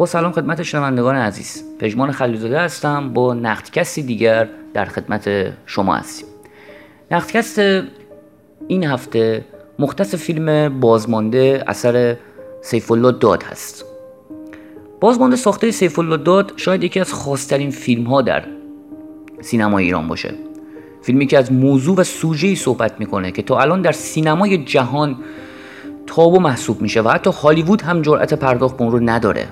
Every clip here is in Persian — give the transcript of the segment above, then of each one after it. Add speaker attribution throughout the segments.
Speaker 1: با سلام خدمت شنوندگان عزیز. پژمان خلیزاده هستم. با نقدکستی دیگر در خدمت شما هستیم. نقدکست این هفته مختص فیلم بازمانده اثر سیف الله داد هست. بازمانده ساخته سیف داد شاید یکی از خاصترین فیلم ها در سینما ایران باشه. فیلمی که از موضوع و سوژه‌ای صحبت می‌کنه که تا الان در سینمای جهان تابو محسوب میشه و حتی هالیوود هم جرأت پرداخت به اون رو نداره.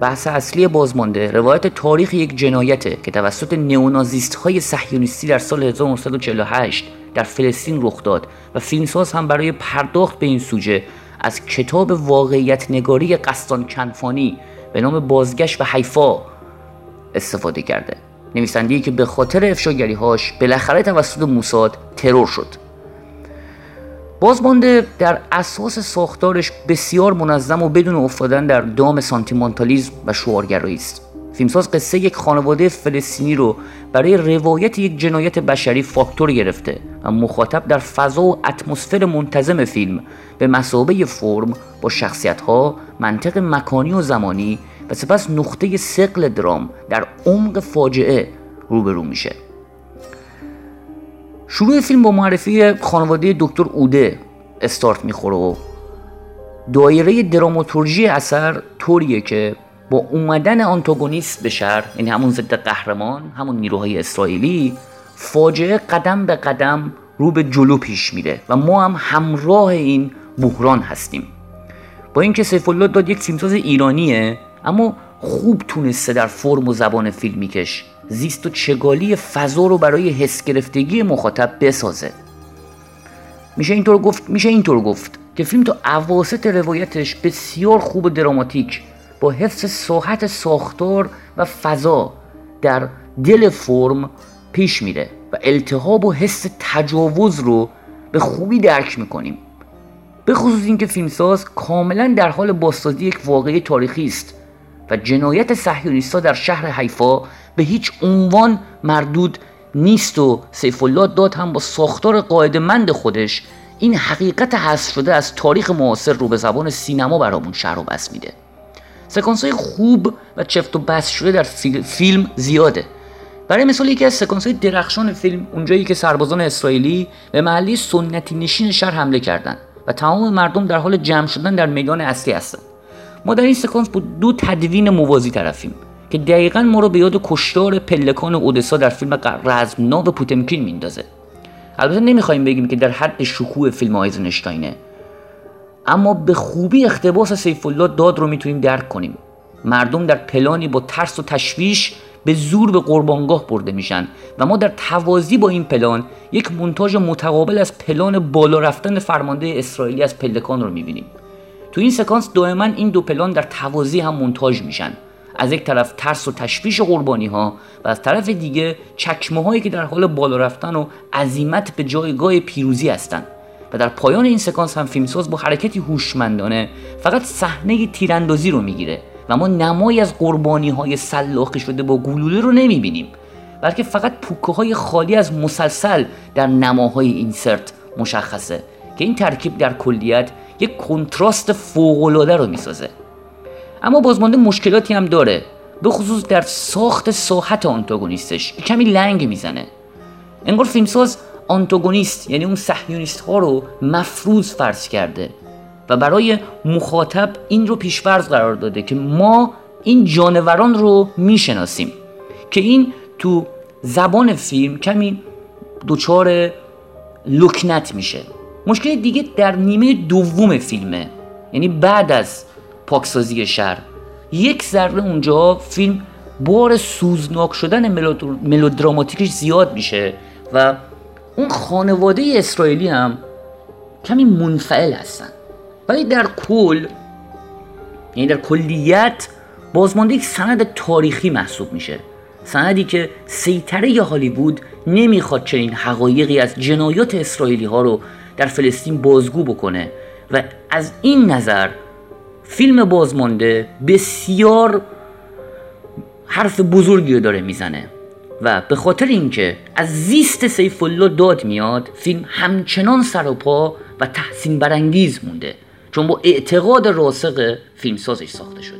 Speaker 1: بحث اصلی بازمانده روایت تاریخ یک جنایته که توسط نئونازیست های صهیونیستی در سال 1948 در فلسطین رخ داد و فیلمساز هم برای پرداخت به این سوژه از کتاب واقعیت نگاری قصدان کنفانی به نام بازگشت به حیفا استفاده کرده. نویسنده‌ای که به خاطر افشاگریهاش بالاخره توسط موساد ترور شد. بازمانده در اساس ساختارش بسیار منظم و بدون افتادن در دام سانتیمانتالیزم و شعارگرایی است. فیلمساز قصه یک خانواده فلسطینی رو برای روایت یک جنایت بشری فاکتور گرفته و مخاطب در فضا و اتمسفر منتظم فیلم به مسابه فرم با شخصیت ها، منطق مکانی و زمانی و سپس نقطه سقل درام در عمق فاجعه روبرو میشه. شروع فیلم با معرفی خانواده دکتر اوده استارت می‌خوره و دایره دراماتورژی اثر طوریه که با اومدن آنتاگونیست به شهر یعنی همون ضد قهرمان همون نیروهای اسرائیلی فاجعه قدم به قدم رو به جلو پیش میره و ما هم همراه این بحران هستیم. با اینکه سیف الله داد یک فیلمساز ایرانیه اما خوب تونسته در فرم و زبان فیلمیکش زیست و چگالی فضا رو برای حس گرفتگی مخاطب بسازه. میشه اینطور گفت میشه اینطور گفت که فیلم تا اواسط روایتش بسیار خوب و دراماتیک با حفظ ساحت ساختار و فضا در دل فرم پیش میره و التهاب و حس تجاوز رو به خوبی درک می‌کنیم. به خصوص اینکه فیلمساز کاملا در حال بازسازی یک واقعی تاریخی است و جنایت صهیونیستها در شهر حیفا به هیچ عنوان مردود نیست و سیف الله داد هم با ساختار قاعدمند خودش. این حقیقت حذف شده از تاریخ معاصر رو به زبان سینما برامون شهر و بس میده. سکانس های خوب و چفت و بس شده در فیلم زیاده. برای مثال یکی از سکانس های درخشان فیلم اونجایی که سربازان اسرائیلی به محلی سنتی نشین شهر حمله کردند و تمام مردم در حال جمع شدن در میدان اصلی هستند ما در این سکانس با دو تدوین موازی طرفیم. که دقیقا ما رو به یاد کشتار پلکان اودسا در فیلم رزمناو پوتمکین میندازه البته نمی‌خوایم بگیم که در حد شکوه فیلم آیزنشتاینه. اما به خوبی اختباس سیف الله داد رو می‌تونیم درک کنیم. مردم در پلانی با ترس و تشویش به زور به قربانگاه برده میشن و ما در توازی با این پلان یک مونتاژ متقابل از پلان بالا رفتن فرمانده اسرائیلی از پلکان رو می‌بینیم. تو این سکانس دائما این دو پلان در توازی هم مونتاژ میشن. از یک طرف ترس و تشویش قربانی ها و از طرف دیگه چکمه هایی که در حال بالا رفتن و عزیمت به جایگاه پیروزی هستند و در پایان این سکانس هم فیلمساز با حرکتی هوشمندانه فقط صحنه تیراندازی رو می‌گیره و ما نمایی از قربانی های سلاخه شده با گلوله رو نمی‌بینیم بلکه فقط پوکه های خالی از مسلسل در نماهای اینسرت مشخصه که این ترکیب در کلیت یک کنتراست فوقالعاده رو می‌سازه. اما بازمانده مشکلاتی هم داره. به خصوص در ساخت ساحت آنتاگونیستش. کمی لنگ می‌زنه. انگار فیلمساز آنتاگونیست یعنی اون صهیونیست ها رو مفروض فرض کرده و برای مخاطب این رو پیشفرض قرار داده که ما این جانوران رو می‌شناسیم. که این تو زبان فیلم کمی دچار لکنت میشه. مشکل دیگه در نیمه دوم فیلمه. یعنی بعد از پاکسازی شهر. یک ذره اونجا فیلم بار سوزناک شدن ملودراماتیکش زیاد میشه و اون خانواده اسرائیلی هم کمی منفعل هستن. ولی در کل یعنی در کلیت بازمانده یک سند تاریخی محسوب میشه. سندی که سیطره هالیوود نمی‌خواد چنین حقایقی از جنایات اسرائیلی ها رو در فلسطین بازگو بکنه و از این نظر فیلم بازمانده بسیار حرف بزرگی رو داره می‌زنه و به خاطر اینکه از زیست سیف الله داد میاد فیلم همچنان سر و پا و تحسین برانگیز مونده. چون با اعتقاد راسخ فیلمسازش ساخته شده.